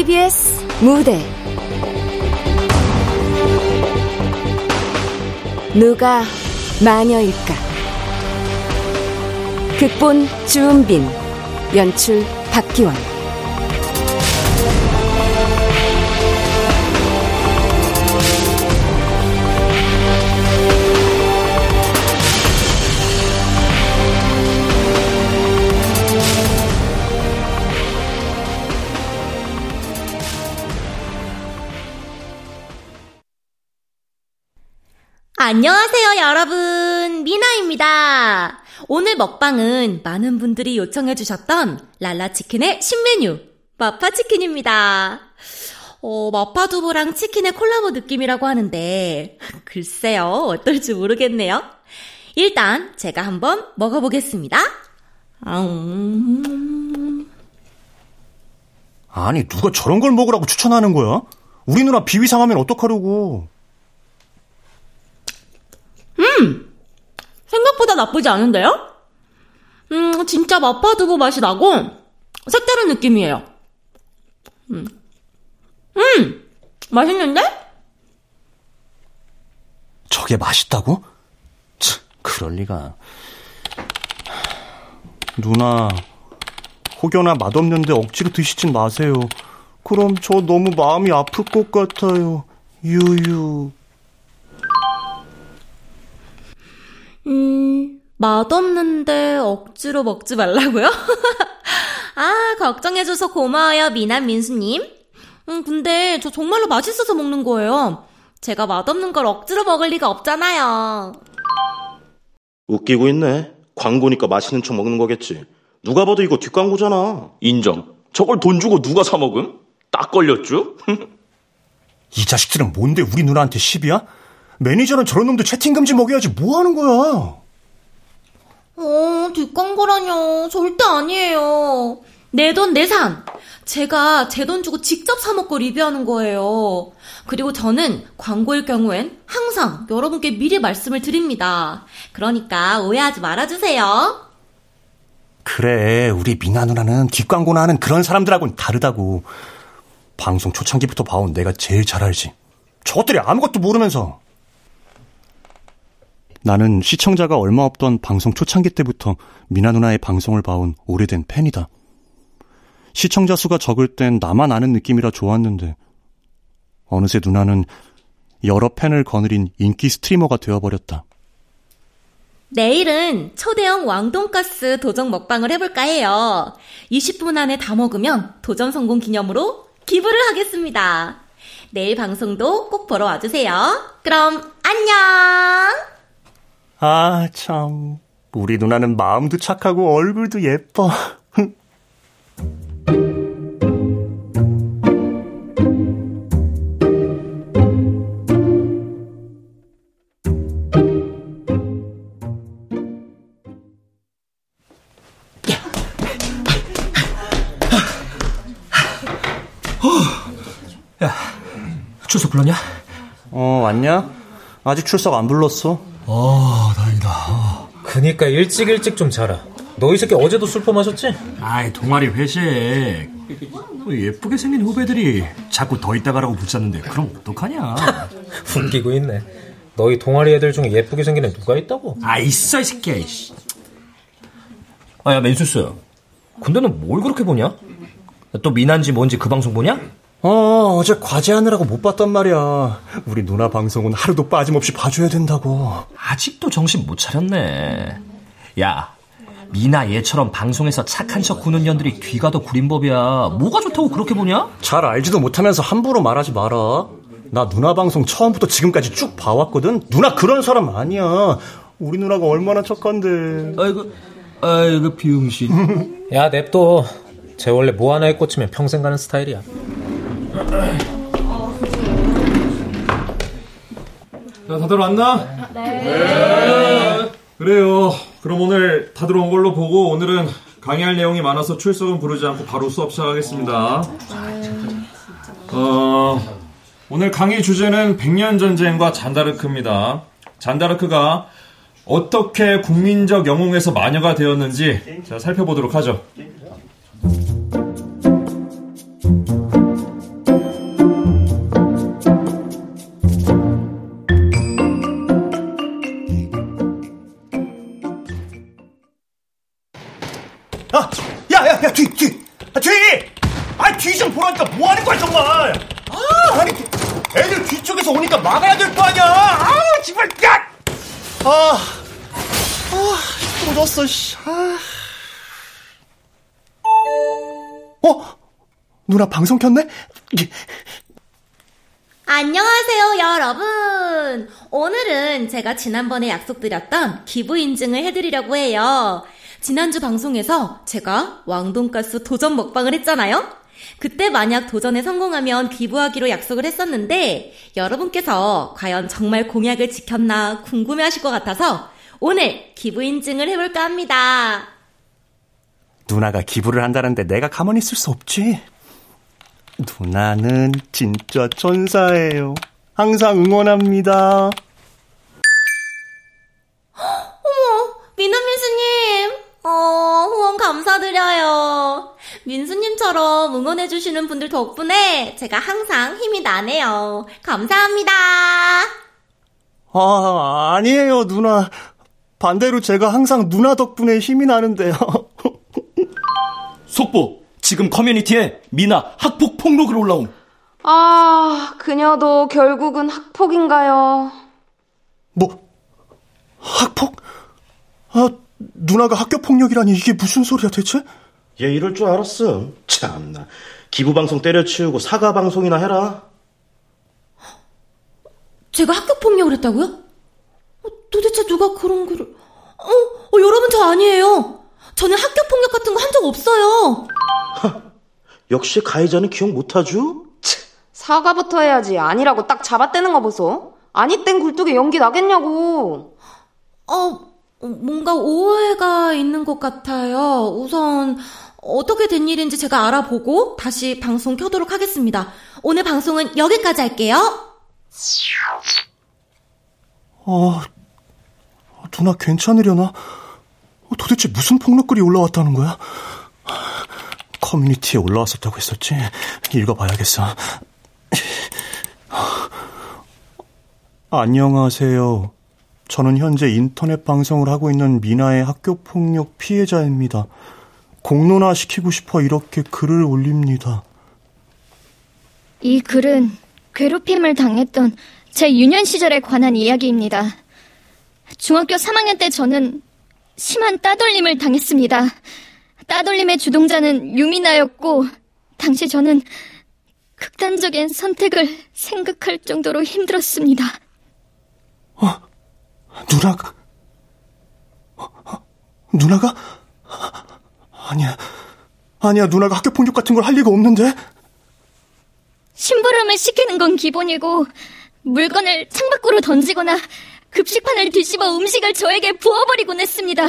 KBS 무대. 누가 마녀일까? 극본 주은빈 연출 박기원 안녕하세요, 여러분. 미나입니다. 오늘 먹방은 많은 분들이 요청해주셨던 랄라치킨의 신메뉴, 마파치킨입니다. 어, 마파두부랑 치킨의 콜라보 느낌이라고 하는데, 글쎄요, 어떨지 모르겠네요. 일단, 제가 한번 먹어보겠습니다. 음... 아니, 누가 저런 걸 먹으라고 추천하는 거야? 우리 누나 비위상하면 어떡하려고. 음! 생각보다 나쁘지 않은데요? 음, 진짜 마파두부 맛이 나고, 색다른 느낌이에요. 음. 음! 맛있는데? 저게 맛있다고? 참, 그럴 리가. 누나, 혹여나 맛없는데 억지로 드시진 마세요. 그럼 저 너무 마음이 아플 것 같아요. 유유. 음, 맛없는데 억지로 먹지 말라고요? 아, 걱정해줘서 고마워요, 미남 민수님. 음, 근데 저 정말로 맛있어서 먹는 거예요. 제가 맛없는 걸 억지로 먹을 리가 없잖아요. 웃기고 있네. 광고니까 맛있는 척 먹는 거겠지. 누가 봐도 이거 뒷광고잖아. 인정. 저걸 돈 주고 누가 사 먹음? 딱 걸렸죠? 이 자식들은 뭔데 우리 누나한테 시비야? 매니저는 저런 놈들 채팅 금지 먹여야지 뭐 하는 거야? 어, 뒷광고라뇨. 절대 아니에요. 내 돈 내 산. 제가 제 돈 주고 직접 사 먹고 리뷰하는 거예요. 그리고 저는 광고일 경우엔 항상 여러분께 미리 말씀을 드립니다. 그러니까 오해하지 말아주세요. 그래, 우리 미나 누나는 뒷광고나 하는 그런 사람들하고는 다르다고. 방송 초창기부터 봐온 내가 제일 잘 알지. 저것들이 아무것도 모르면서. 나는 시청자가 얼마 없던 방송 초창기 때부터 미나 누나의 방송을 봐온 오래된 팬이다. 시청자 수가 적을 땐 나만 아는 느낌이라 좋았는데 어느새 누나는 여러 팬을 거느린 인기 스트리머가 되어버렸다. 내일은 초대형 왕돈가스 도전 먹방을 해볼까 해요. 20분 안에 다 먹으면 도전 성공 기념으로 기부를 하겠습니다. 내일 방송도 꼭 보러 와주세요. 그럼 안녕! 아, 참. 우리 누나는 마음도 착하고 얼굴도 예뻐. 야, 출석 불렀냐? 어, 왔냐? 아직 출석 안 불렀어. 아, 다행이다. 그니까 일찍 일찍 좀 자라. 너 이 새끼 어제도 술 퍼마셨지? 아이, 동아리 회식. 뭐 예쁘게 생긴 후배들이 자꾸 더 있다가라고 붙잡는데 그럼 어떡하냐? 웃기고 있네. 너희 동아리 애들 중에 예쁘게 생긴 애 누가 있다고? 아, 있어, 이 새끼야, 이씨. 아, 야, 맨수스. 근데 너 뭘 그렇게 보냐? 또 미난지 뭔지 그 방송 보냐? 어, 어제 과제하느라고 못 봤단 말이야. 우리 누나 방송은 하루도 빠짐없이 봐줘야 된다고. 아직도 정신 못 차렸네. 야, 미나 얘처럼 방송에서 착한 척 구는 년들이 귀가 더 구린 법이야. 뭐가 좋다고 그렇게 보냐? 잘 알지도 못하면서 함부로 말하지 마라. 나 누나 방송 처음부터 지금까지 쭉 봐왔거든. 누나 그런 사람 아니야. 우리 누나가 얼마나 착한데. 아이고, 아이고 비용신. 야, 냅둬. 쟤 원래 뭐 하나에 꽂히면 평생 가는 스타일이야. 자, 다들 왔나? 네. 네. 그래요. 그럼 오늘 다들 온 걸로 보고 오늘은 강의할 내용이 많아서 출석은 부르지 않고 바로 수업 시작하겠습니다. 어, 오늘 강의 주제는 백년 전쟁과 잔다르크입니다. 잔다르크가 어떻게 국민적 영웅에서 마녀가 되었는지 자, 살펴보도록 하죠. 누나 방송 켰네? 안녕하세요, 여러분. 오늘은 제가 지난번에 약속드렸던 기부 인증을 해드리려고 해요. 지난주 방송에서 제가 왕돈가스 도전 먹방을 했잖아요? 그때 만약 도전에 성공하면 기부하기로 약속을 했었는데 여러분께서 과연 정말 공약을 지켰나 궁금해 하실 것 같아서 오늘 기부 인증을 해볼까 합니다. 누나가 기부를 한다는데 내가 가만히 있을 수 없지. 누나는 진짜 천사예요. 항상 응원합니다. 어머, 미나민수님. 어, 후원 감사드려요. 민수님처럼 응원해주시는 분들 덕분에 제가 항상 힘이 나네요. 감사합니다. 아, 아니에요, 누나. 반대로 제가 항상 누나 덕분에 힘이 나는데요. 속보! 지금 커뮤니티에 미나 학폭 폭로글 올라옴. 아, 그녀도 결국은 학폭인가요? 뭐, 학폭? 아, 누나가 학교 폭력이라니 이게 무슨 소리야 대체? 얘 이럴 줄 알았음. 참나. 기부 방송 때려치우고 사과 방송이나 해라. 제가 학교 폭력을 했다고요? 어, 도대체 누가 그런 거를... 어, 어, 여러분 저 아니에요. 저는 학교 폭력 같은 거 한 적 없어요. 하, 역시 가해자는 기억 못하죠? 사과부터 해야지. 아니라고 딱 잡아떼는 거 보소. 아니 땡 굴뚝에 연기 나겠냐고. 어, 뭔가 오해가 있는 것 같아요. 우선 어떻게 된 일인지 제가 알아보고 다시 방송 켜도록 하겠습니다. 오늘 방송은 여기까지 할게요. 어, 누나 괜찮으려나? 도대체 무슨 폭력글이 올라왔다는 거야? 커뮤니티에 올라왔었다고 했었지? 읽어봐야겠어. 안녕하세요. 저는 현재 인터넷 방송을 하고 있는 미나의 학교 폭력 피해자입니다. 공론화 시키고 싶어 이렇게 글을 올립니다. 이 글은 괴롭힘을 당했던 제 유년 시절에 관한 이야기입니다. 중학교 3학년 때 저는 심한 따돌림을 당했습니다. 따돌림의 주동자는 유미나였고, 당시 저는 극단적인 선택을 생각할 정도로 힘들었습니다. 어, 누나가, 어, 누나가? 아니야, 아니야, 누나가 학교 폭력 같은 걸 할 리가 없는데? 심부름을 시키는 건 기본이고, 물건을 창밖으로 던지거나 급식판을 뒤집어 음식을 저에게 부어버리곤 했습니다.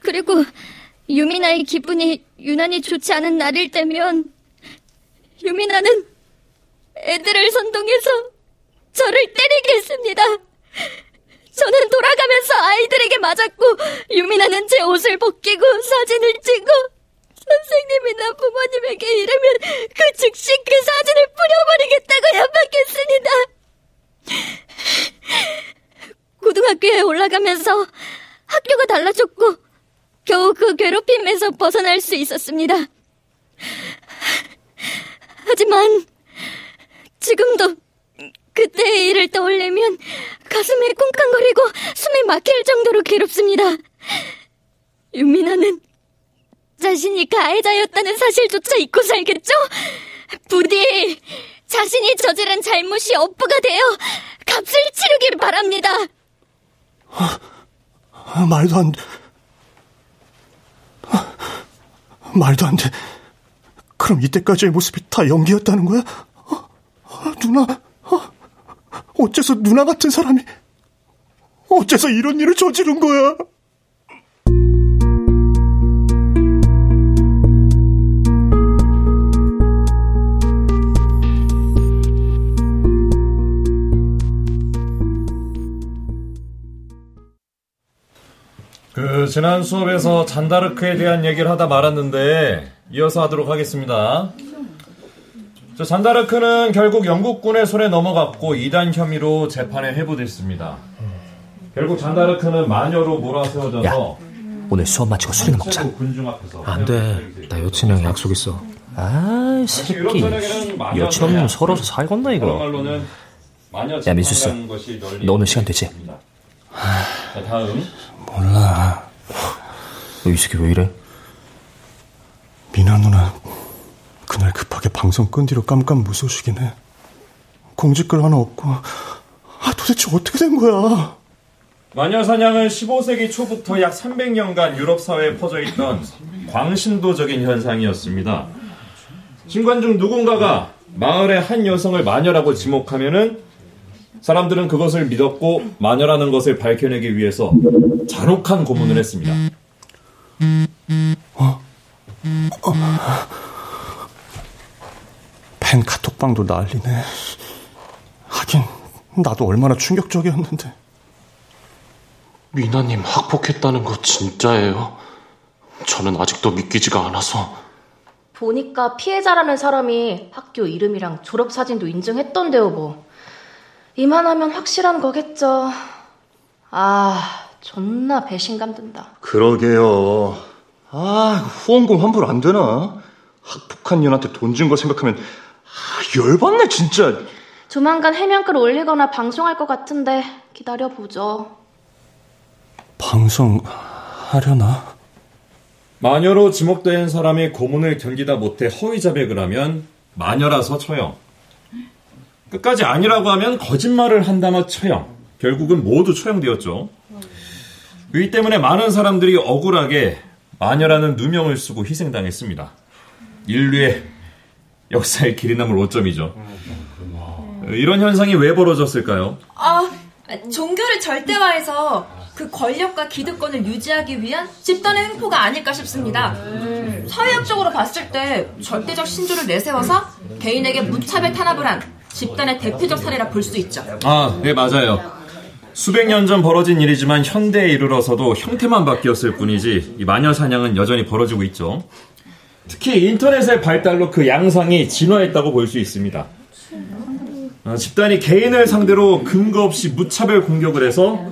그리고 유미나의 기분이 유난히 좋지 않은 날일 때면 유미나는 애들을 선동해서 저를 때리게 했습니다. 저는 돌아가면서 아이들에게 맞았고 유미나는 제 옷을 벗기고 사진을 찍고 선생님이나 부모님에게 이르면 그 즉시 그 사진을 뿌려버리겠다고 협박했습니다. 올라가면서 학교가 달라졌고 겨우 그 괴롭힘에서 벗어날 수 있었습니다. 하지만 지금도 그때의 일을 떠올리면 가슴이 쿵쾅거리고 숨이 막힐 정도로 괴롭습니다. 윤민아는 자신이 가해자였다는 사실조차 잊고 살겠죠? 부디 자신이 저지른 잘못이 업부가 되어 값을 치르길 바랍니다. 아, 말도 안 돼. 아, 말도 안 돼. 그럼 이때까지의 모습이 다 연기였다는 거야? 아, 누나, 아, 어째서 누나 같은 사람이 어째서 이런 일을 저지른 거야? 그 지난 수업에서 잔다르크에 대한 얘기를 하다 말았는데 이어서 하도록 하겠습니다. 자, 잔다르크는 결국 영국군의 손에 넘어갔고 이단 혐의로 재판에 회부됐습니다. 결국 잔다르크는 마녀로 몰아세워져서 야, 오늘 수업 마치고 술이나 먹자. 앞에서 안 돼. 나 여친이랑 약속 있어. 아, 새끼. 여친 없는 서러서 살겄나 이거. 야 민수스 너 오늘 시간 되지? 자 다음 몰라. 너이 새끼 왜 이래? 미나 누나 그날 급하게 방송 끈 뒤로 깜깜 무소식이네. 공지글 하나 없고 아 도대체 어떻게 된 거야? 마녀 사냥은 15세기 초부터 약 300년간 유럽 사회에 퍼져 있던 광신도적인 현상이었습니다. 신관 중 누군가가 마을의 한 여성을 마녀라고 지목하면은 사람들은 그것을 믿었고 마녀라는 것을 밝혀내기 위해서 잔혹한 고문을 했습니다. 팬 카톡방도 난리네. 하긴 나도 얼마나 충격적이었는데. 미나님 학폭했다는 거 진짜예요? 저는 아직도 믿기지가 않아서. 보니까 피해자라는 사람이 학교 이름이랑 졸업사진도 인증했던데요, 뭐. 이만하면 확실한 거겠죠. 아, 존나 배신감 든다. 그러게요. 아, 후원금 환불 안 되나? 학폭한 년한테 돈 준 거 생각하면 아, 열받네 진짜. 조만간 해명글 올리거나 방송할 것 같은데 기다려 보죠. 방송 하려나? 마녀로 지목된 사람이 고문을 견디다 못해 허위 자백을 하면 마녀라서 처형. 끝까지 아니라고 하면 거짓말을 한다며 처형. 결국은 모두 처형되었죠. 이 때문에 많은 사람들이 억울하게 마녀라는 누명을 쓰고 희생당했습니다. 인류의 역사의 길이 남을 오점이죠. 이런 현상이 왜 벌어졌을까요? 아, 종교를 절대화해서 그 권력과 기득권을 유지하기 위한 집단의 횡포가 아닐까 싶습니다. 사회학적으로 봤을 때 절대적 신조를 내세워서 개인에게 무차별 탄압을 한 집단의 대표적 사례라 볼 수 있죠. 아, 네, 맞아요. 수백 년 전 벌어진 일이지만 현대에 이르러서도 형태만 바뀌었을 뿐이지 이 마녀 사냥은 여전히 벌어지고 있죠. 특히 인터넷의 발달로 그 양상이 진화했다고 볼 수 있습니다. 어, 집단이 개인을 상대로 근거 없이 무차별 공격을 해서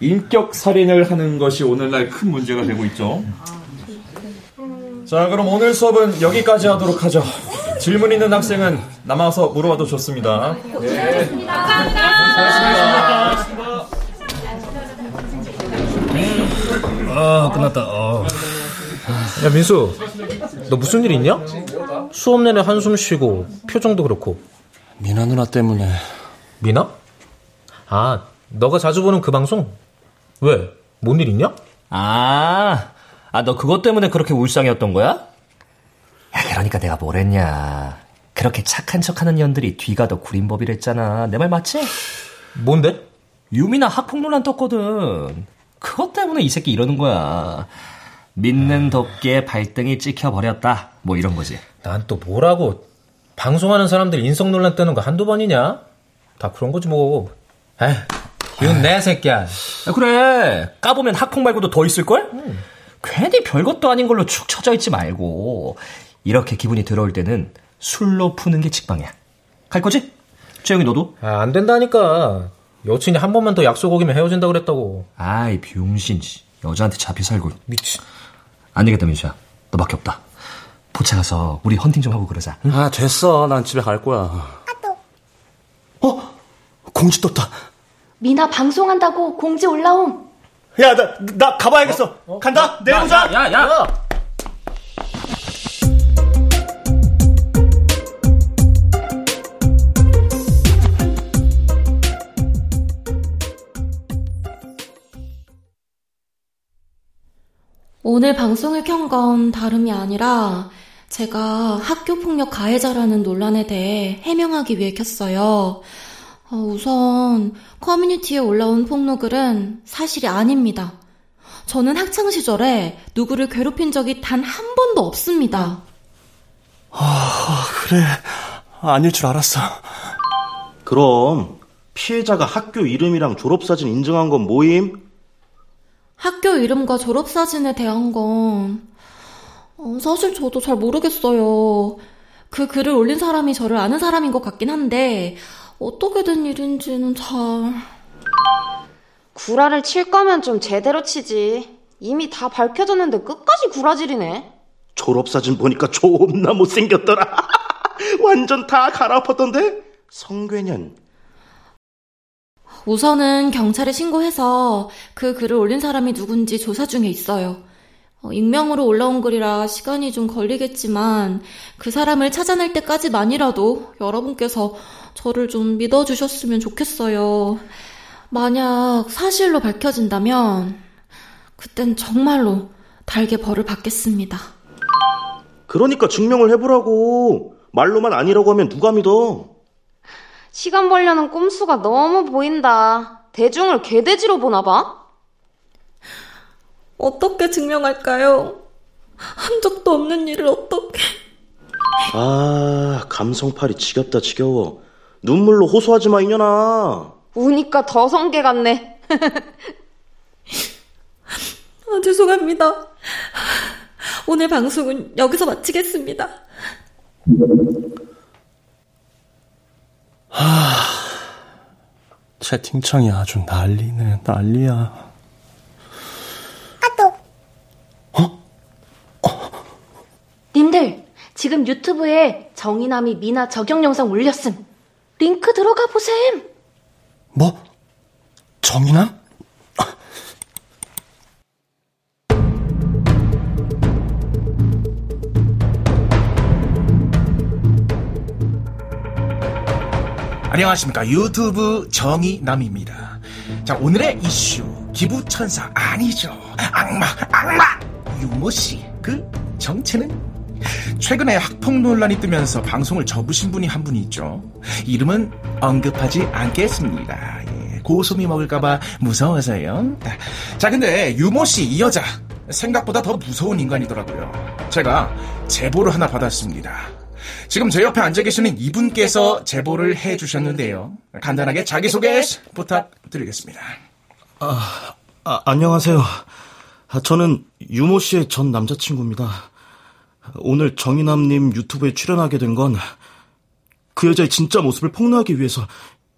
인격 살인을 하는 것이 오늘날 큰 문제가 되고 있죠. 자, 그럼 오늘 수업은 여기까지 하도록 하죠. 질문 있는 학생은 남아서 물어봐도 좋습니다. 네. 감사합니다. 아, 끝났다. 어. 야, 민수. 너 무슨 일 있냐? 수업 내내 한숨 쉬고 표정도 그렇고. 미나 누나 때문에. 미나? 아, 너가 자주 보는 그 방송? 왜? 뭔 일 있냐? 아, 아, 너 그것 때문에 그렇게 울상이었던 거야? 야, 그러니까 내가 뭘 했냐. 그렇게 착한 척 하는 년들이 뒤가 더 구린 법이랬잖아. 내 말 맞지? 뭔데? 유미나 학폭 논란 떴거든. 그것 때문에 이 새끼 이러는 거야. 믿는 덕기에 발등이 찍혀버렸다. 뭐 이런 거지. 난 또 뭐라고. 방송하는 사람들 인성 논란 뜨는 거 한두 번이냐? 다 그런 거지 뭐. 에휴, 이건 내 새끼야. 야, 그래. 까보면 학폭 말고도 더 있을걸? 음. 괜히 별것도 아닌 걸로 축 처져 있지 말고. 이렇게 기분이 들어올 때는 술로 푸는 게 직방이야. 갈 거지? 최영이 너도? 아, 안 된다니까. 여친이 한 번만 더 약속 어기면 헤어진다 그랬다고. 아이, 병신. 여자한테 잡혀 살고. 미치. 안 되겠다, 민수야. 너밖에 없다. 포차 가서 우리 헌팅 좀 하고 그러자. 응? 아, 됐어. 난 집에 갈 거야. 어? 공지 떴다. 미나 방송한다고 공지 올라옴. 야, 나, 나 가봐야겠어. 어? 간다. 내일 보자. 야, 야, 야. 오늘 방송을 켠 건 다름이 아니라 제가 학교 폭력 가해자라는 논란에 대해 해명하기 위해 켰어요. 어, 우선 커뮤니티에 올라온 폭로글은 사실이 아닙니다. 저는 학창 시절에 누구를 괴롭힌 적이 단 한 번도 없습니다. 아, 그래. 아닐 줄 알았어. 그럼 피해자가 학교 이름이랑 졸업사진 인증한 건 뭐임? 학교 이름과 졸업사진에 대한 건 어, 사실 저도 잘 모르겠어요. 그 글을 올린 사람이 저를 아는 사람인 것 같긴 한데 어떻게 된 일인지는 잘... 구라를 칠 거면 좀 제대로 치지. 이미 다 밝혀졌는데 끝까지 구라질이네. 졸업사진 보니까 존나 못생겼더라. 완전 다 갈아엎었던데? 성괴년. 우선은 경찰에 신고해서 그 글을 올린 사람이 누군지 조사 중에 있어요. 어, 익명으로 올라온 글이라 시간이 좀 걸리겠지만 그 사람을 찾아낼 때까지만이라도 여러분께서 저를 좀 믿어주셨으면 좋겠어요. 만약 사실로 밝혀진다면 그땐 정말로 달게 벌을 받겠습니다. 그러니까 증명을 해보라고. 말로만 아니라고 하면 누가 믿어? 시간 벌려는 꼼수가 너무 보인다. 대중을 개돼지로 보나 봐? 어떻게 증명할까요? 한 적도 없는 일을 어떻게... 아, 감성팔이 지겹다 지겨워. 눈물로 호소하지 마, 이년아. 우니까 더 성게 같네. 아, 죄송합니다. 오늘 방송은 여기서 마치겠습니다. 하... 채팅창이 아주 난리네, 난리야. 님들, 지금 유튜브에 정의남이 미나 저격 영상 올렸음. 링크 들어가 보셈. 뭐? 정의남? 안녕하십니까. 유튜브 정의남입니다. 자 오늘의 이슈 기부천사 아니죠. 악마 악마! 유모씨 그 정체는? 최근에 학폭 논란이 뜨면서 방송을 접으신 분이 한 분이 있죠. 이름은 언급하지 않겠습니다. 예, 고소미 먹을까봐 무서워서요. 자 근데 유모 씨 이 여자. 생각보다 더 무서운 인간이더라고요. 제가 제보를 하나 받았습니다 지금 제 옆에 앉아 계시는 이분께서 제보를 해 주셨는데요. 간단하게 자기소개 부탁드리겠습니다. 아, 아, 안녕하세요. 아, 저는 유모 씨의 전 남자친구입니다. 오늘 정인남님 유튜브에 출연하게 된 건 그 여자의 진짜 모습을 폭로하기 위해서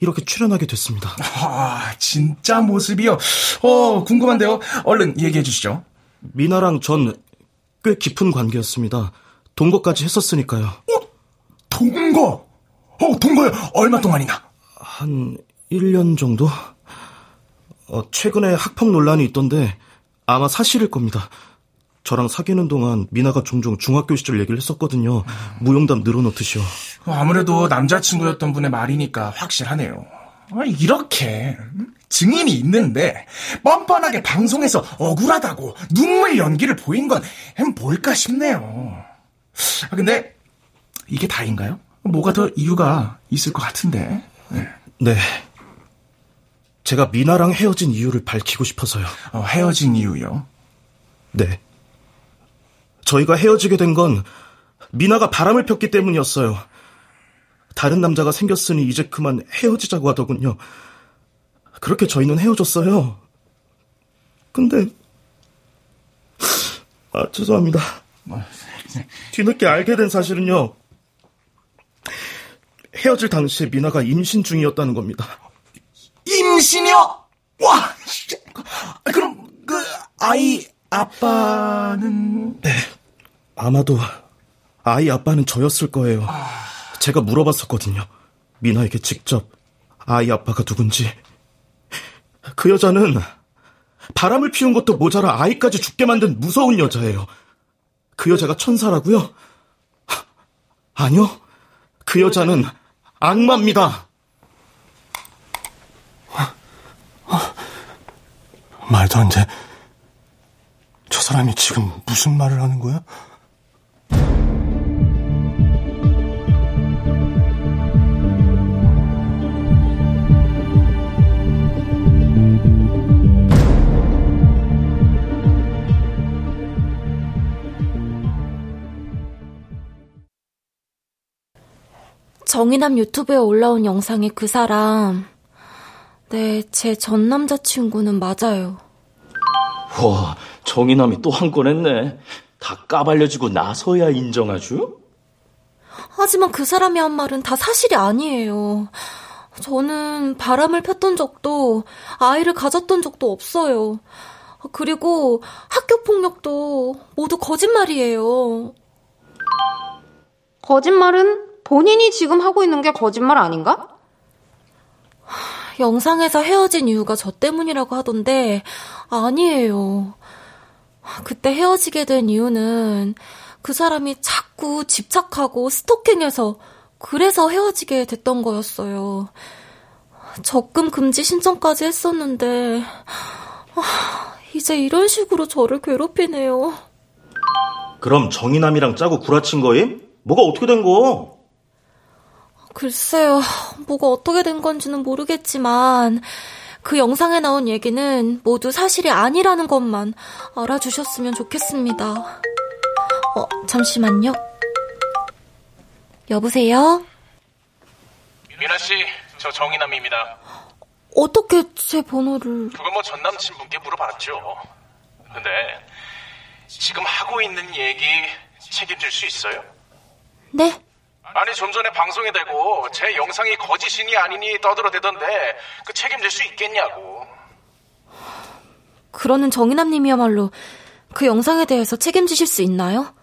이렇게 출연하게 됐습니다. 아, 진짜 모습이요? 어, 궁금한데요. 얼른 얘기해 주시죠. 미나랑 전 꽤 깊은 관계였습니다. 동거까지 했었으니까요. 어? 동거? 어, 동거요? 얼마 동안이나? 한 1년 정도? 어, 최근에 학폭 논란이 있던데 아마 사실일 겁니다. 저랑 사귀는 동안 미나가 종종 중학교 시절 얘기를 했었거든요. 무용담 늘어놓듯이요. 아무래도 남자친구였던 분의 말이니까 확실하네요. 아, 이렇게 증인이 있는데 뻔뻔하게 방송에서 억울하다고 눈물 연기를 보인 건 뭘까 싶네요. 아, 근데 이게 다인가요? 뭐가 더 이유가 있을 것 같은데. 네. 네. 제가 미나랑 헤어진 이유를 밝히고 싶어서요. 어, 헤어진 이유요? 네. 저희가 헤어지게 된 건 미나가 바람을 폈기 때문이었어요. 다른 남자가 생겼으니 이제 그만 헤어지자고 하더군요. 그렇게 저희는 헤어졌어요. 근데 아 죄송합니다. 뒤늦게 알게 된 사실은요. 헤어질 당시에 미나가 임신 중이었다는 겁니다. 임신이요? 와! 그럼 그 아이 아빠는 네. 아마도 아이 아빠는 저였을 거예요. 제가 물어봤었거든요. 미나에게 직접 아이 아빠가 누군지. 그 여자는 바람을 피운 것도 모자라 아이까지 죽게 만든 무서운 여자예요. 그 여자가 천사라고요? 아니요. 그 여자는 악마입니다. 말도 안 돼. 저 사람이 지금 무슨 말을 하는 거야? 정의남 유튜브에 올라온 영상의 그 사람, 네, 제 전 남자친구는 맞아요. 와, 정의남이 또 한 건 했네. 다 까발려지고 나서야 인정하죠? 하지만 그 사람이 한 말은 다 사실이 아니에요. 저는 바람을 폈던 적도, 아이를 가졌던 적도 없어요. 그리고 학교 폭력도 모두 거짓말이에요. 거짓말은 본인이 지금 하고 있는 게 거짓말 아닌가? 영상에서 헤어진 이유가 저 때문이라고 하던데, 아니에요. 그때 헤어지게 된 이유는 그 사람이 자꾸 집착하고 스토킹해서 그래서 헤어지게 됐던 거였어요. 적금 금지 신청까지 했었는데, 아, 이제 이런 식으로 저를 괴롭히네요. 그럼 정희남이랑 짜고 구라친 거임? 뭐가 어떻게 된 거? 글쎄요, 뭐가 어떻게 된 건지는 모르겠지만, 그 영상에 나온 얘기는 모두 사실이 아니라는 것만 알아주셨으면 좋겠습니다. 어, 잠시만요. 여보세요? 미나 씨, 저 정희남입니다. 어떻게 제 번호를... 그건 뭐 전 남친분께 물어봤죠. 근데 지금 하고 있는 얘기 책임질 수 있어요? 네? 아니 좀 전에 방송에 대고 제 영상이 거짓이니 아니니 떠들어대던데 그 책임질 수 있겠냐고. 그러는 정인남님이야말로 그 영상에 대해서 책임지실 수 있나요?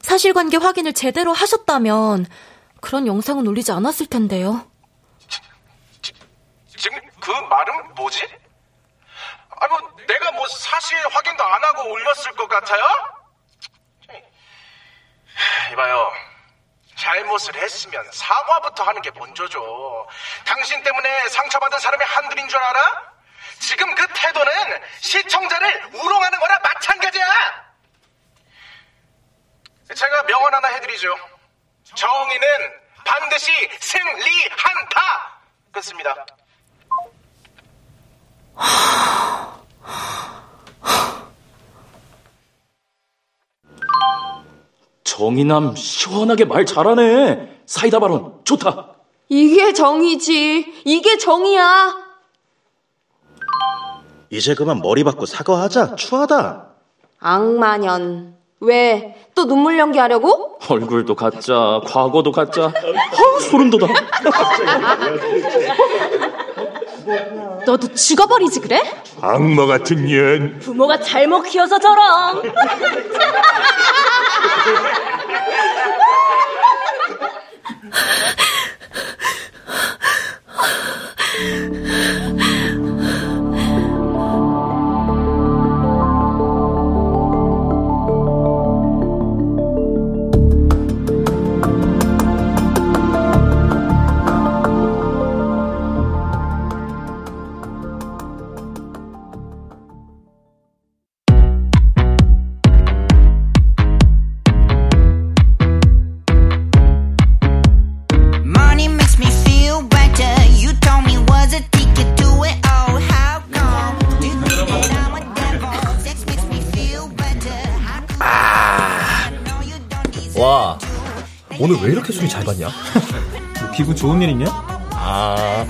사실관계 확인을 제대로 하셨다면 그런 영상은 올리지 않았을 텐데요. 지금 그 말은 뭐지? 아, 뭐, 내가 뭐 사실 확인도 안 하고 올렸을 것 같아요? 이봐요. 잘못을 했으면 사과부터 하는 게 먼저죠. 당신 때문에 상처받은 사람이 한둘인 줄 알아? 지금 그 태도는 시청자를 우롱하는 거나 마찬가지야! 제가 명언 하나 해드리죠. 정의는 반드시 승리한다! 끝습니다. 정의남 시원하게 말 잘하네. 사이다 발언 좋다. 이게 정이지. 이게 정이야. 이제 그만 머리 받고 사과하자. 추하다. 악마년. 왜? 또 눈물 연기하려고? 얼굴도 가짜, 과거도 가짜. 아, 소름 돋아. 너도 죽어버리지 그래? 악마 같은 년. 부모가 잘못 키워서 저럼. Yeah. 이렇게 술이 잘 받냐? 뭐 기분 좋은 일 있냐? 아,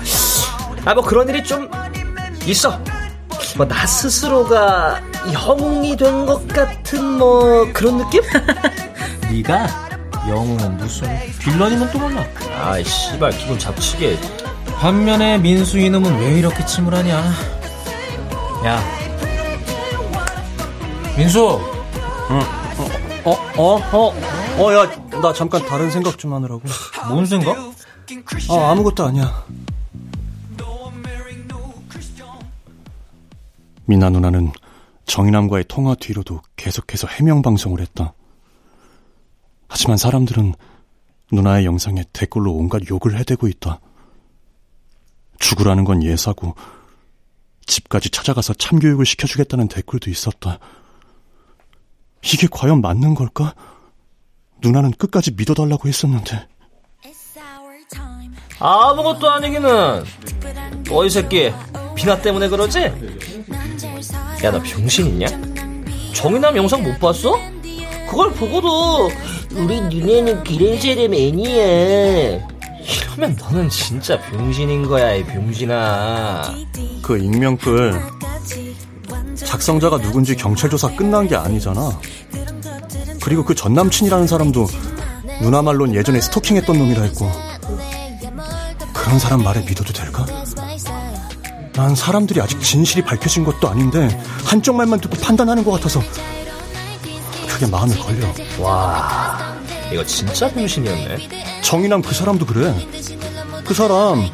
아, 뭐 그런 일이 좀 있어. 뭐 나 스스로가 영웅이 된 것 같은 뭐 그런 느낌? 네가 영웅은 무슨 빌런이면 또 몰라. 아이 씨발 기분 잡치게. 반면에 민수 이놈은 왜 이렇게 침울하냐? 야, 민수. 응. 어, 어, 어, 어, 야, 나 잠깐 다른 생각 좀 하느라고. 뭔 생각? 어, 아무것도 아니야. 미나 누나는 정인남과의 통화 뒤로도 계속해서 해명 방송을 했다. 하지만 사람들은 누나의 영상에 댓글로 온갖 욕을 해대고 있다. 죽으라는 건 예사고 집까지 찾아가서 참교육을 시켜주겠다는 댓글도 있었다. 이게 과연 맞는 걸까? 누나는 끝까지 믿어달라고 했었는데. 아무것도 아니기는. 너이 새끼 비나 때문에 그러지? 야 너 병신 있냐? 정인남 영상 못 봤어? 그걸 보고도 우리 눈에는 기렌세렘 애니야. 이러면 너는 진짜 병신인 거야 이 병신아. 그 익명글 작성자가 누군지 경찰 조사 끝난 게 아니잖아. 그리고 그 전 남친이라는 사람도 누나 말론 예전에 스토킹했던 놈이라 했고 그런 사람 말에 믿어도 될까? 난 사람들이 아직 진실이 밝혀진 것도 아닌데 한쪽 말만 듣고 판단하는 것 같아서 그게 마음에 걸려. 와, 이거 진짜 병신이었네. 정인남 그 사람도 그래. 그 사람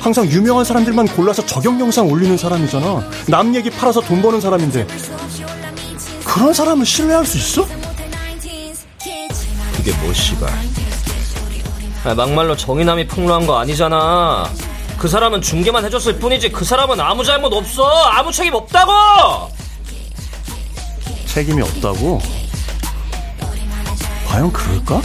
항상 유명한 사람들만 골라서 저격 영상 올리는 사람이잖아. 남 얘기 팔아서 돈 버는 사람인데 그런 사람을 신뢰할 수 있어? 그게 뭐 씨발. 아, 막말로 정의남이 폭로한 거 아니잖아. 그 사람은 중계만 해줬을 뿐이지 그 사람은 아무 잘못 없어. 아무 책임 없다고. 책임이 없다고? 과연 그럴까?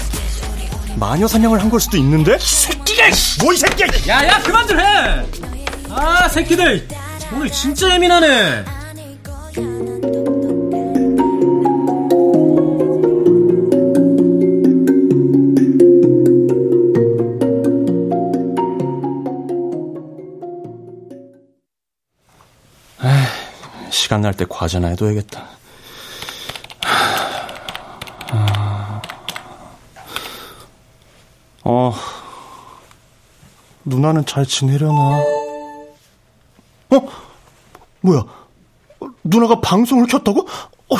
마녀 사냥을 한 걸 수도 있는데? 새끼가 뭐 이 새끼야 야야 그만들 해아 새끼들 오늘 진짜 예민하네 시간 날 때 과제나 해둬야겠다. 어, 누나는 잘 지내려나? 어? 뭐야? 어, 누나가 방송을 켰다고? 어,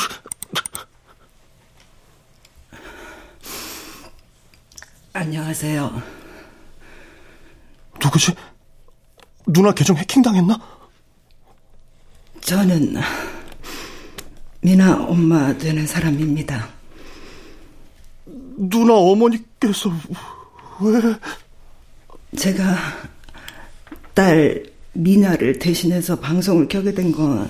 안녕하세요. 누구지? 누나 계정 해킹당했나? 저는 미나 엄마 되는 사람입니다. 누나 어머니께서 왜? 제가 딸 미나를 대신해서 방송을 켜게 된 건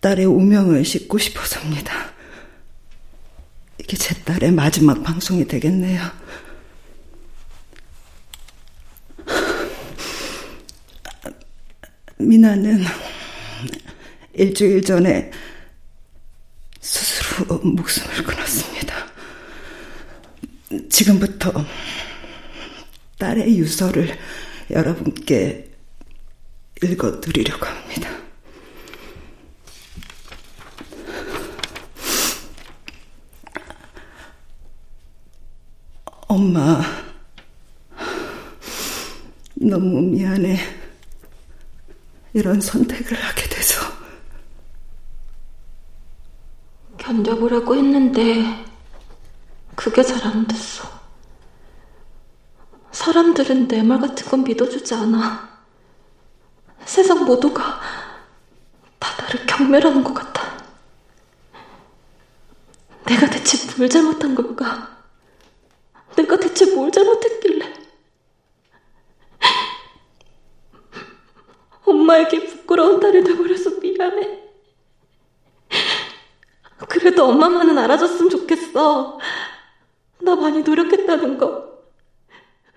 딸의 우명을 싣고 싶어서입니다. 이게 제 딸의 마지막 방송이 되겠네요. 미나는 일주일 전에 스스로 목숨을 끊었습니다. 지금부터 딸의 유서를 여러분께 읽어드리려고 합니다. 엄마, 너무 미안해. 이런 선택을 하게 돼서. 견뎌보라고 했는데, 그게 잘 안 됐어. 사람들은 내 말 같은 건 믿어주지 않아. 세상 모두가 다 나를 경멸하는 것 같아. 내가 대체 뭘 잘못한 걸까? 내가 대체 뭘 잘못했길래? 엄마에게 부끄러운 딸이 돼버려서 미안해. 그래도 엄마만은 알아줬으면 좋겠어. 나 많이 노력했다는 거.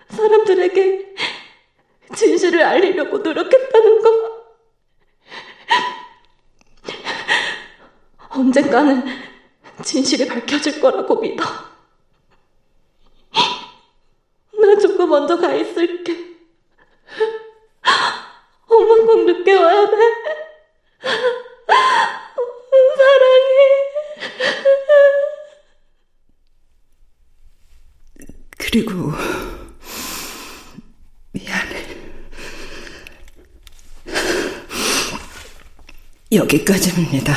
사람들에게 진실을 알리려고 노력했다는 거. 언젠가는 진실이 밝혀질 거라고 믿어. 나 조금 먼저 가 있을게. 엄마 꼭 늦게 와야 돼. 사랑해. 그리고 미안해. 여기까지입니다.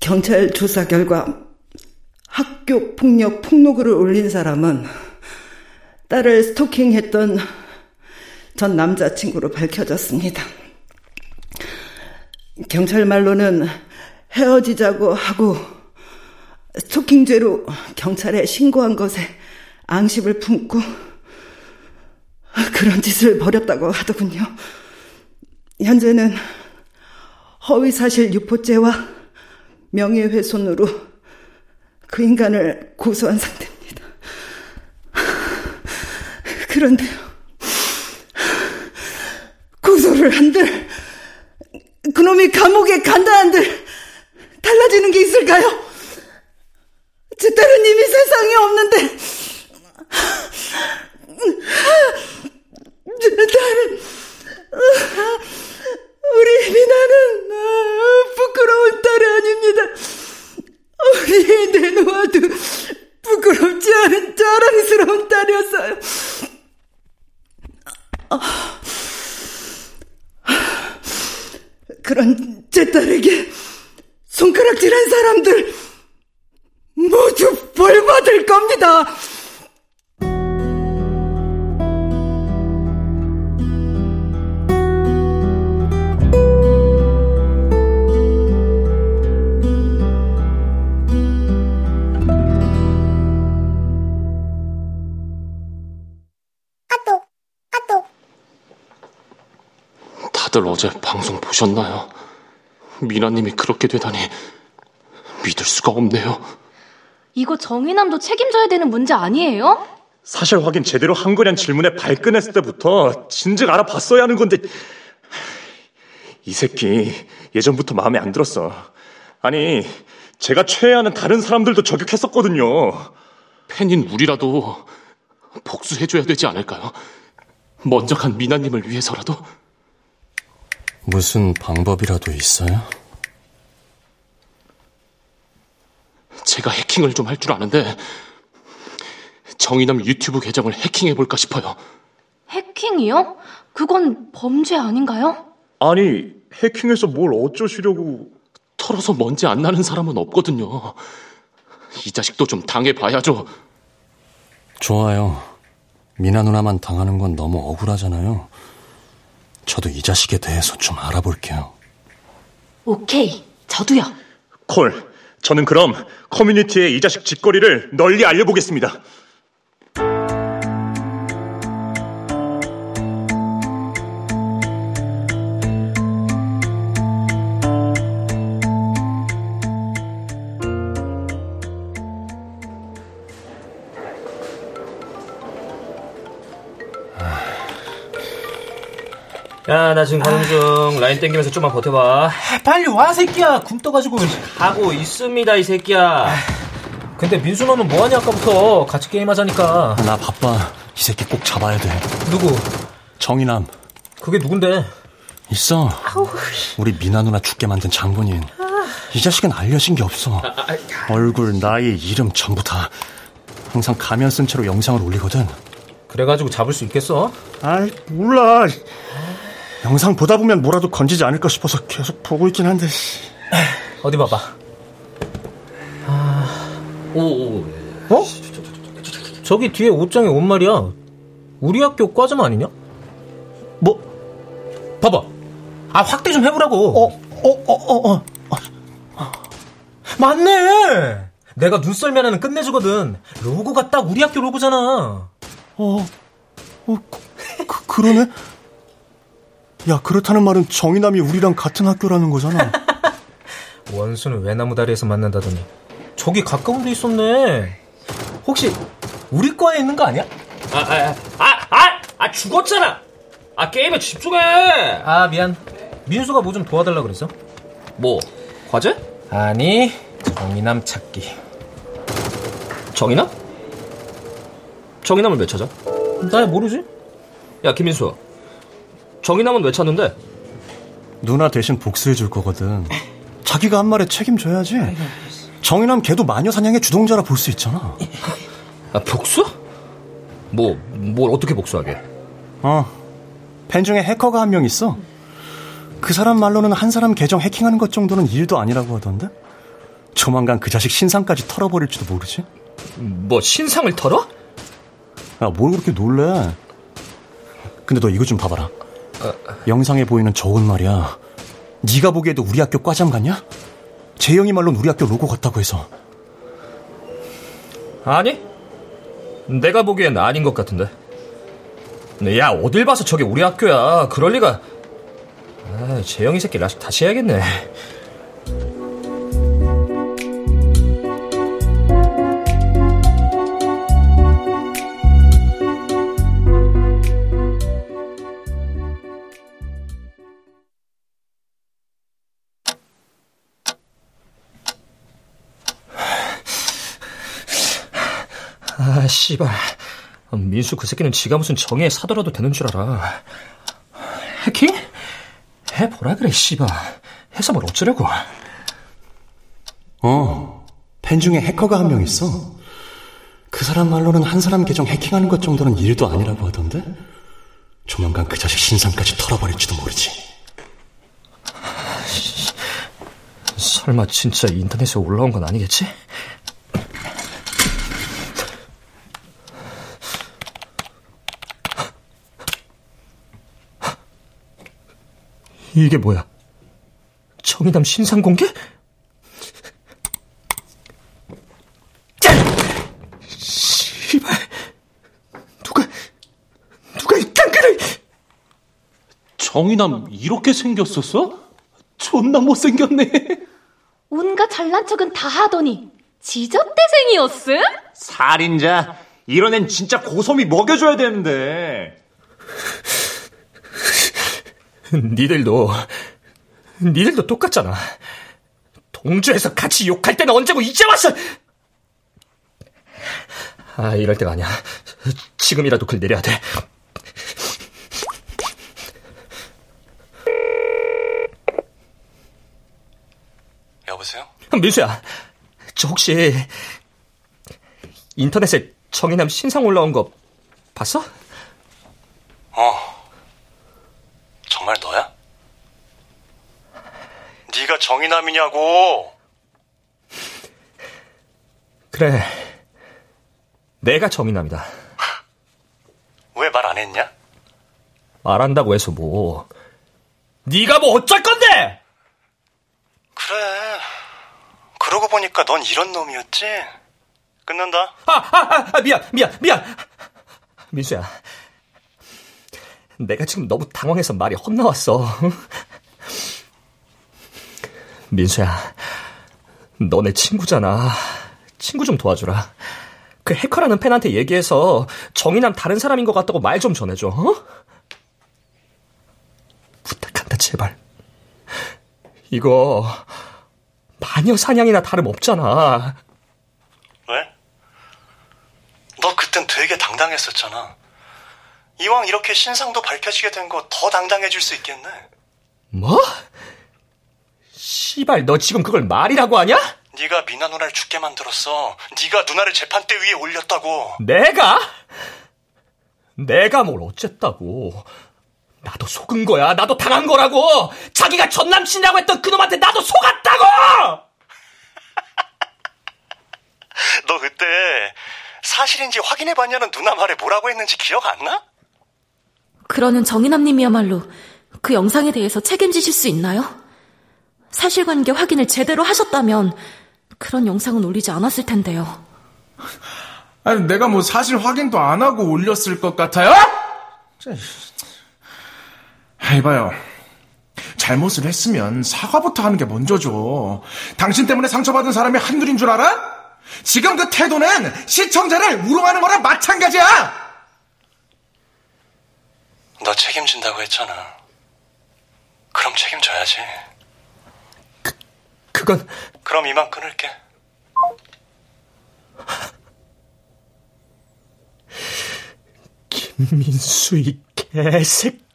경찰 조사 결과 학교 폭력 폭로글을 올린 사람은 딸을 스토킹했던 전 남자친구로 밝혀졌습니다. 경찰 말로는 헤어지자고 하고 스토킹죄로 경찰에 신고한 것에 앙심을 품고 그런 짓을 벌였다고 하더군요. 현재는 허위사실 유포죄와 명예훼손으로 그 인간을 고소한 상태입니다. 그런데요, 고소를 한들, 그놈이 감옥에 간다 한들, 달라지는 게 있을까요? 제 딸은 이미 세상에 없는데, 제 딸은, 나는 부끄러운 딸이 아닙니다. 어디에 내놓아도 부끄럽지 않은 자랑스러운 딸이었어요. 그런 제 딸에게 손가락질한 사람들 모두 벌 받을 겁니다. 다들 어제 방송 보셨나요? 미나님이 그렇게 되다니 믿을 수가 없네요. 이거 정의남도 책임져야 되는 문제 아니에요? 사실 확인 제대로 한 거냐는 질문에 발끈했을 때부터 진즉 알아봤어야 하는 건데 이 새끼 예전부터 마음에 안 들었어. 아니 제가 최애하는 다른 사람들도 저격했었거든요. 팬인 우리라도 복수해줘야 되지 않을까요? 먼저 간 미나님을 위해서라도? 무슨 방법이라도 있어요? 제가 해킹을 좀 할 줄 아는데 정의남 유튜브 계정을 해킹해볼까 싶어요. 해킹이요? 그건 범죄 아닌가요? 아니 해킹해서 뭘 어쩌시려고 털어서 먼지 안 나는 사람은 없거든요. 이 자식도 좀 당해봐야죠. 좋아요. 미나 누나만 당하는 건 너무 억울하잖아요. 저도 이 자식에 대해서 좀 알아볼게요. 오케이, 저도요. 콜. 저는 그럼 커뮤니티에 이 자식 짓거리를 널리 알려보겠습니다. 야, 나 지금 가는 중. 라인 땡기면서 좀만 버텨봐. 빨리 와, 새끼야. 굶 떠가지고. 하고 있습니다, 이 새끼야. 근데 민수 너는 뭐하냐, 아까부터. 같이 게임하자니까. 나 바빠. 이 새끼 꼭 잡아야 돼. 누구? 정인남. 그게 누군데? 있어. 우리 미나 누나 죽게 만든 장본인. 이 자식은 알려진 게 없어. 얼굴, 나이, 이름 전부 다. 항상 가면 쓴 채로 영상을 올리거든. 그래가지고 잡을 수 있겠어? 아이, 몰라. 영상 보다 보면 뭐라도 건지지 않을까 싶어서 계속 보고 있긴 한데. 어디 봐봐. 아, 오, 오. 어? 저기 뒤에 옷장에 옷 말이야. 우리 학교 과점 아니냐? 뭐? 봐봐. 아, 확대 좀 해보라고. 어, 어, 어, 어, 어. 맞네! 내가 눈썰미 하나는 끝내주거든. 로고가 딱 우리 학교 로고잖아. 어, 어 그, 그러네? 야, 그렇다는 말은 정의남이 우리랑 같은 학교라는 거잖아. 원수는 외나무 다리에서 만난다더니 저기 가까운 데 있었네. 혹시 우리 과에 있는 거 아니야? 아, 아, 아, 아, 아, 죽었잖아. 아, 게임에 집중해. 아, 미안. 민수가 뭐 좀 도와달라 그랬어? 뭐, 과제? 아니, 정의남 찾기. 정의남? 정의남을 왜 찾아? 나 모르지. 야, 김민수. 정의남은 왜 찾는데? 누나 대신 복수해 줄 거거든. 자기가 한 말에 책임져야지. 정의남 걔도 마녀 사냥의 주동자라 볼 수 있잖아. 아, 복수? 뭐, 뭘 어떻게 복수하게? 어. 팬 중에 해커가 한 명 있어. 그 사람 말로는 한 사람 계정 해킹하는 것 정도는 일도 아니라고 하던데? 조만간 그 자식 신상까지 털어버릴지도 모르지? 뭐, 신상을 털어? 야, 뭘 그렇게 놀래? 근데 너 이거 좀 봐봐라. 영상에 보이는 저옷 말이야. 네가 보기에도 우리 학교 과장 같냐? 재영이 말로는 우리 학교 로고 같다고 해서. 아니? 내가 보기엔 아닌 것 같은데. 야, 어딜 봐서 저게 우리 학교야. 그럴 리가. 아, 재영이 새끼 라식 다시 해야겠네. 씨발. 민수 그 새끼는 지가 무슨 정의에 사더라도 되는 줄 알아. 해킹? 해보라 그래, 씨발. 해서 뭘 어쩌려고. 어, 팬 중에 해커가 한 명 있어. 그 사람 말로는 한 사람 계정 해킹하는 것 정도는 일도 아니라고 하던데? 조만간 그 자식 신상까지 털어버릴지도 모르지. 설마 진짜 인터넷에 올라온 건 아니겠지? 이게 뭐야? 정의남 신상 공개? 씨발. 누가, 누가 이딴 글을. 정의남 이렇게 생겼었어? 존나 못생겼네. 온갖 잘난 척은 다 하더니 지잡대생이었음? 살인자. 이런 앤 진짜 고소미 먹여줘야 되는데. 니들도 니들도 똑같잖아. 동주에서 같이 욕할 때는 언제고 이제 왔어. 아 이럴 때가 아니야. 지금이라도 글 내려야 돼. 여보세요? 민수야, 저 혹시 인터넷에 정의남 신상 올라온 거 봤어? 어. 정말 너야? 네가 정의남이냐고. 그래, 내가 정의남이다. 왜 말 안 했냐? 말한다고 해서 뭐? 네가 뭐 어쩔 건데? 그래. 그러고 보니까 넌 이런 놈이었지? 끝난다. 아, 아, 아, 미안, 미안, 미안. 민수야, 내가 지금 너무 당황해서 말이 헛나왔어. 민수야, 너네 친구잖아. 친구 좀 도와주라. 그 해커라는 팬한테 얘기해서 정의남 다른 사람인 것 같다고 말 좀 전해줘. 어? 부탁한다, 제발. 이거 마녀 사냥이나 다름 없잖아. 왜? 너 그땐 되게 당당했었잖아. 이왕 이렇게 신상도 밝혀지게 된 거 더 당당해질 수 있겠네. 뭐? 씨발, 너 지금 그걸 말이라고 하냐? 네가 미나 누나를 죽게 만들었어. 네가 누나를 재판대 위에 올렸다고. 내가? 내가 뭘 어쨌다고. 나도 속은 거야. 나도 당한 거라고. 자기가 전 남친이라고 했던 그놈한테 나도 속았다고! 너 그때 사실인지 확인해봤냐는 누나 말에 뭐라고 했는지 기억 안 나? 그러는 정인남님이야말로 그 영상에 대해서 책임지실 수 있나요? 사실관계 확인을 제대로 하셨다면 그런 영상은 올리지 않았을 텐데요. 아니, 내가 뭐 사실 확인도 안 하고 올렸을 것 같아요? 해봐요. 잘못을 했으면 사과부터 하는 게 먼저죠. 당신 때문에 상처받은 사람이 한둘인 줄 알아? 지금 그 태도는 시청자를 우롱하는 거랑 마찬가지야! 너 책임진다고 했잖아. 그럼 책임져야지. 그건 그럼 이만 끊을게. 김민수 이 개새끼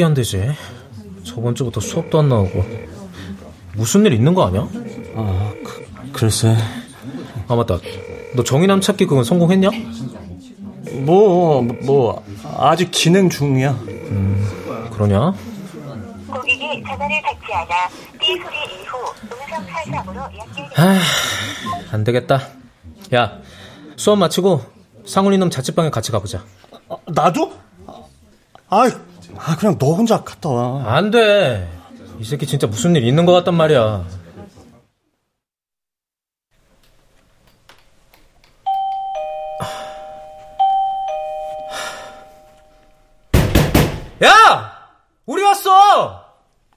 연락이 안 되지? 저번 주부터 수업도 안 나오고 무슨 일 있는 거 아니야? 아, 그, 글쎄. 아 맞다. 너 정의남 찾기 그건 성공했냐? 뭐, 뭐 아직 진행 중이야. 음, 그러냐? 고객이 전화를 받지 않아 삐 소리 이후 음성 탈상으로 연결. 아, 안 되겠다. 야, 수업 마치고 상훈이 놈 자취방에 같이 가보자. 아, 나도? 아, 아, 그냥 너 혼자 갔다 와. 안 돼. 이 새끼 진짜 무슨 일 있는 것 같단 말이야. 야! 우리 왔어!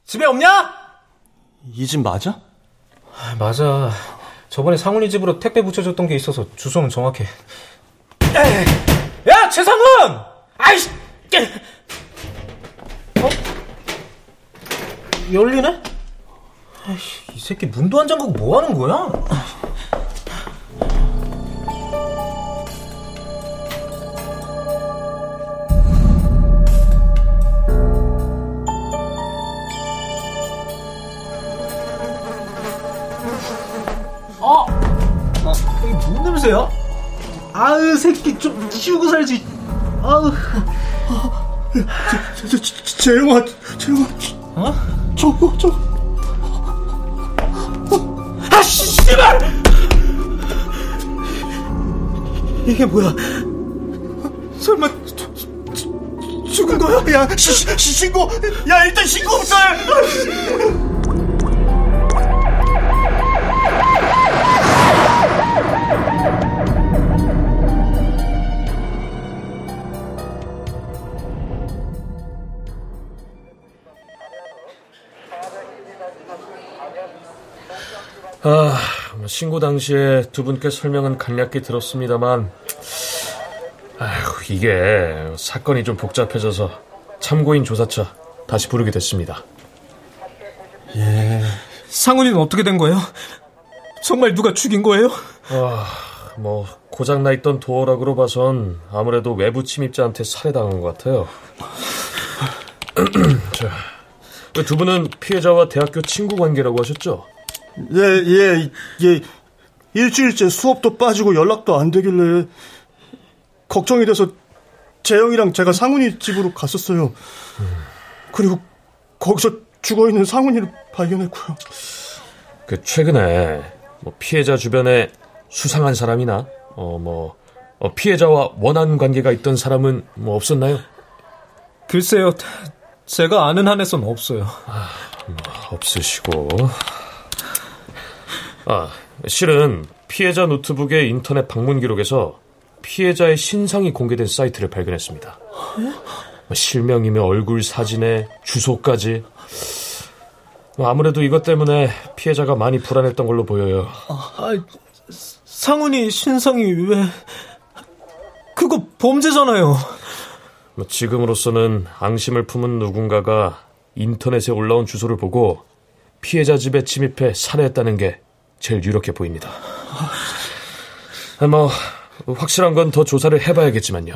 집에 없냐? 이 집 맞아? 아, 맞아. 저번에 상훈이 집으로 택배 붙여줬던 게 있어서 주소는 정확해. 야, 최상훈! 아이씨! 열리네? 아이씨, 이 새끼 문도 안 잠그고 뭐 하는 거야? 아! 아, 이게 뭔 냄새야? 아으 새끼 좀 치우고 살지. 아우. 재, 재, 재영아, 재영아. 어? 저거, 저거. 아, 씨발! 이게 뭐야? 설마 죽은 거야? 야, 시, 시, 신고! 야, 일단 신고부터 해! 아, 뭐 신고 당시에 두 분께 설명은 간략히 들었습니다만, 아휴, 이게 사건이 좀 복잡해져서 참고인 조사차 다시 부르게 됐습니다. 예. 상훈이는 어떻게 된 거예요? 정말 누가 죽인 거예요? 아, 뭐 고장 나 있던 도어락으로 봐선 아무래도 외부 침입자한테 살해당한 것 같아요. 자, 두 분은 피해자와 대학교 친구 관계라고 하셨죠? 예, 예, 예. 일주일째 수업도 빠지고 연락도 안 되길래 걱정이 돼서 재영이랑 제가 상훈이 집으로 갔었어요. 그리고 거기서 죽어 있는 상훈이를 발견했고요. 그 최근에 뭐 피해자 주변에 수상한 사람이나 어뭐 어, 피해자와 원한 관계가 있던 사람은 뭐 없었나요? 글쎄요, 제가 아는 한에선 없어요. 아, 뭐 없으시고. 아, 실은 피해자 노트북의 인터넷 방문 기록에서 피해자의 신상이 공개된 사이트를 발견했습니다. 뭐 실명이며 얼굴 사진에 주소까지. 뭐 아무래도 이것 때문에 피해자가 많이 불안했던 걸로 보여요. 아, 상훈이 신상이 왜? 그거 범죄잖아요. 뭐 지금으로서는 앙심을 품은 누군가가 인터넷에 올라온 주소를 보고 피해자 집에 침입해 살해했다는 게 제일 유력해 보입니다. 뭐 확실한 건 더 조사를 해봐야겠지만요.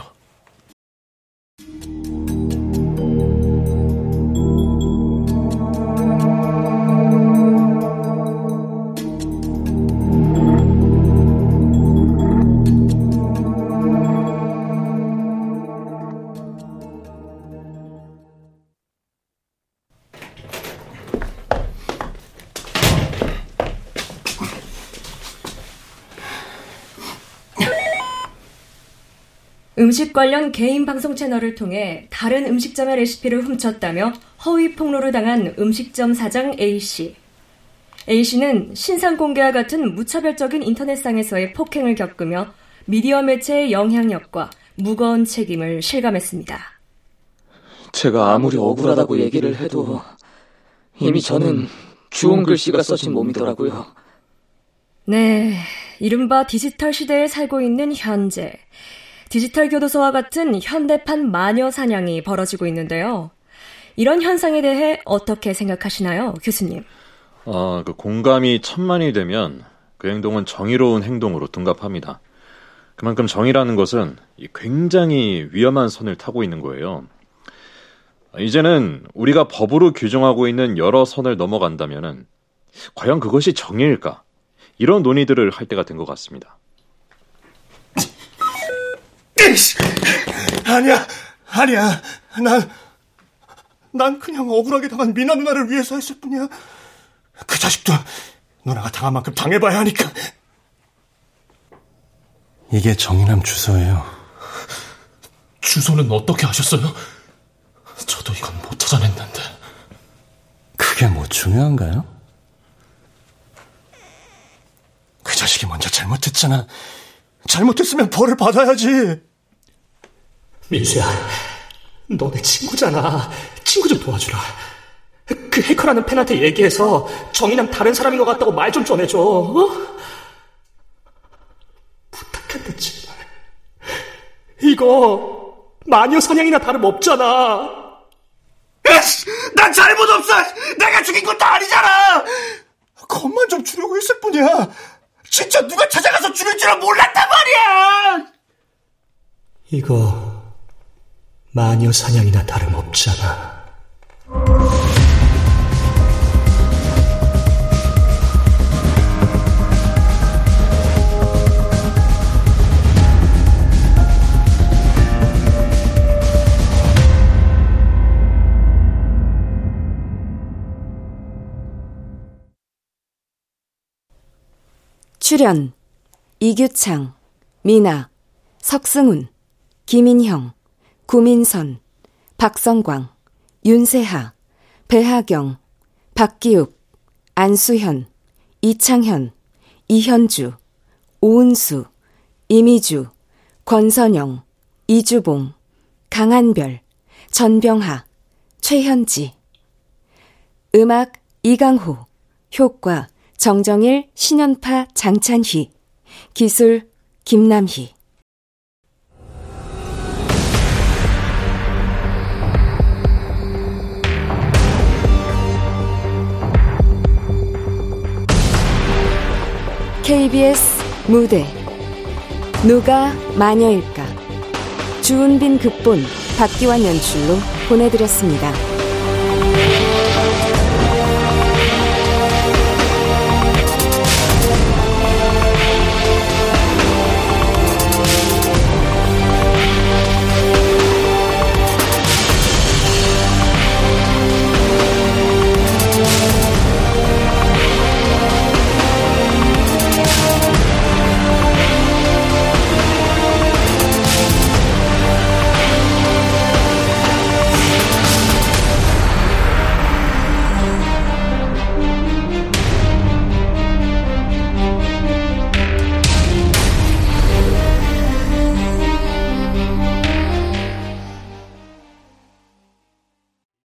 음식 관련 개인 방송 채널을 통해 다른 음식점의 레시피를 훔쳤다며 허위 폭로를 당한 음식점 사장 A씨. A씨는 신상 공개와 같은 무차별적인 인터넷상에서의 폭행을 겪으며 미디어 매체의 영향력과 무거운 책임을 실감했습니다. 제가 아무리 억울하다고 얘기를 해도 이미 저는 주홍 글씨가 써진 몸이더라고요. 네, 이른바 디지털 시대에 살고 있는 현재. 디지털 교도소와 같은 현대판 마녀 사냥이 벌어지고 있는데요. 이런 현상에 대해 어떻게 생각하시나요, 교수님? 아, 그 공감이 천만이 되면 그 행동은 정의로운 행동으로 둔갑합니다. 그만큼 정의라는 것은 굉장히 위험한 선을 타고 있는 거예요. 이제는 우리가 법으로 규정하고 있는 여러 선을 넘어간다면은 과연 그것이 정의일까? 이런 논의들을 할 때가 된 것 같습니다. 아니야, 아니야. 난, 난 그냥 억울하게 당한 미나 누나를 위해서 했을 뿐이야. 그 자식도 누나가 당한 만큼 당해봐야 하니까. 이게 정인함 주소예요. 주소는 어떻게 아셨어요? 저도 이건 못 찾아냈는데. 그게 뭐 중요한가요? 그 자식이 먼저 잘못했잖아. 잘못했으면 벌을 받아야지. 민수야, 너 내 친구잖아. 친구 좀 도와주라. 그 해커라는 팬한테 얘기해서 정인함 다른 사람인 것 같다고 말 좀 전해줘. 어? 부탁한다, 제발. 이거 마녀 사냥이나 다름없잖아. 에이씨, 난 잘못 없어. 내가 죽인 것도 아니잖아. 겁만 좀 주려고 했을 뿐이야. 진짜 누가 찾아가서 죽일 줄은 몰랐단 말이야. 이거 마녀 사냥이나 다름없잖아. 출연 이규창, 미나, 석승훈, 김인형 구민선, 박성광, 윤세하, 배하경, 박기욱, 안수현, 이창현, 이현주, 오은수, 이미주, 권선영, 이주봉, 강한별, 전병하, 최현지. 음악 이강호, 효과 정정일, 신연파, 장찬휘, 기술 김남희. KBS 무대 누가 마녀일까 주은빈 극본 박기환 연출로 보내드렸습니다.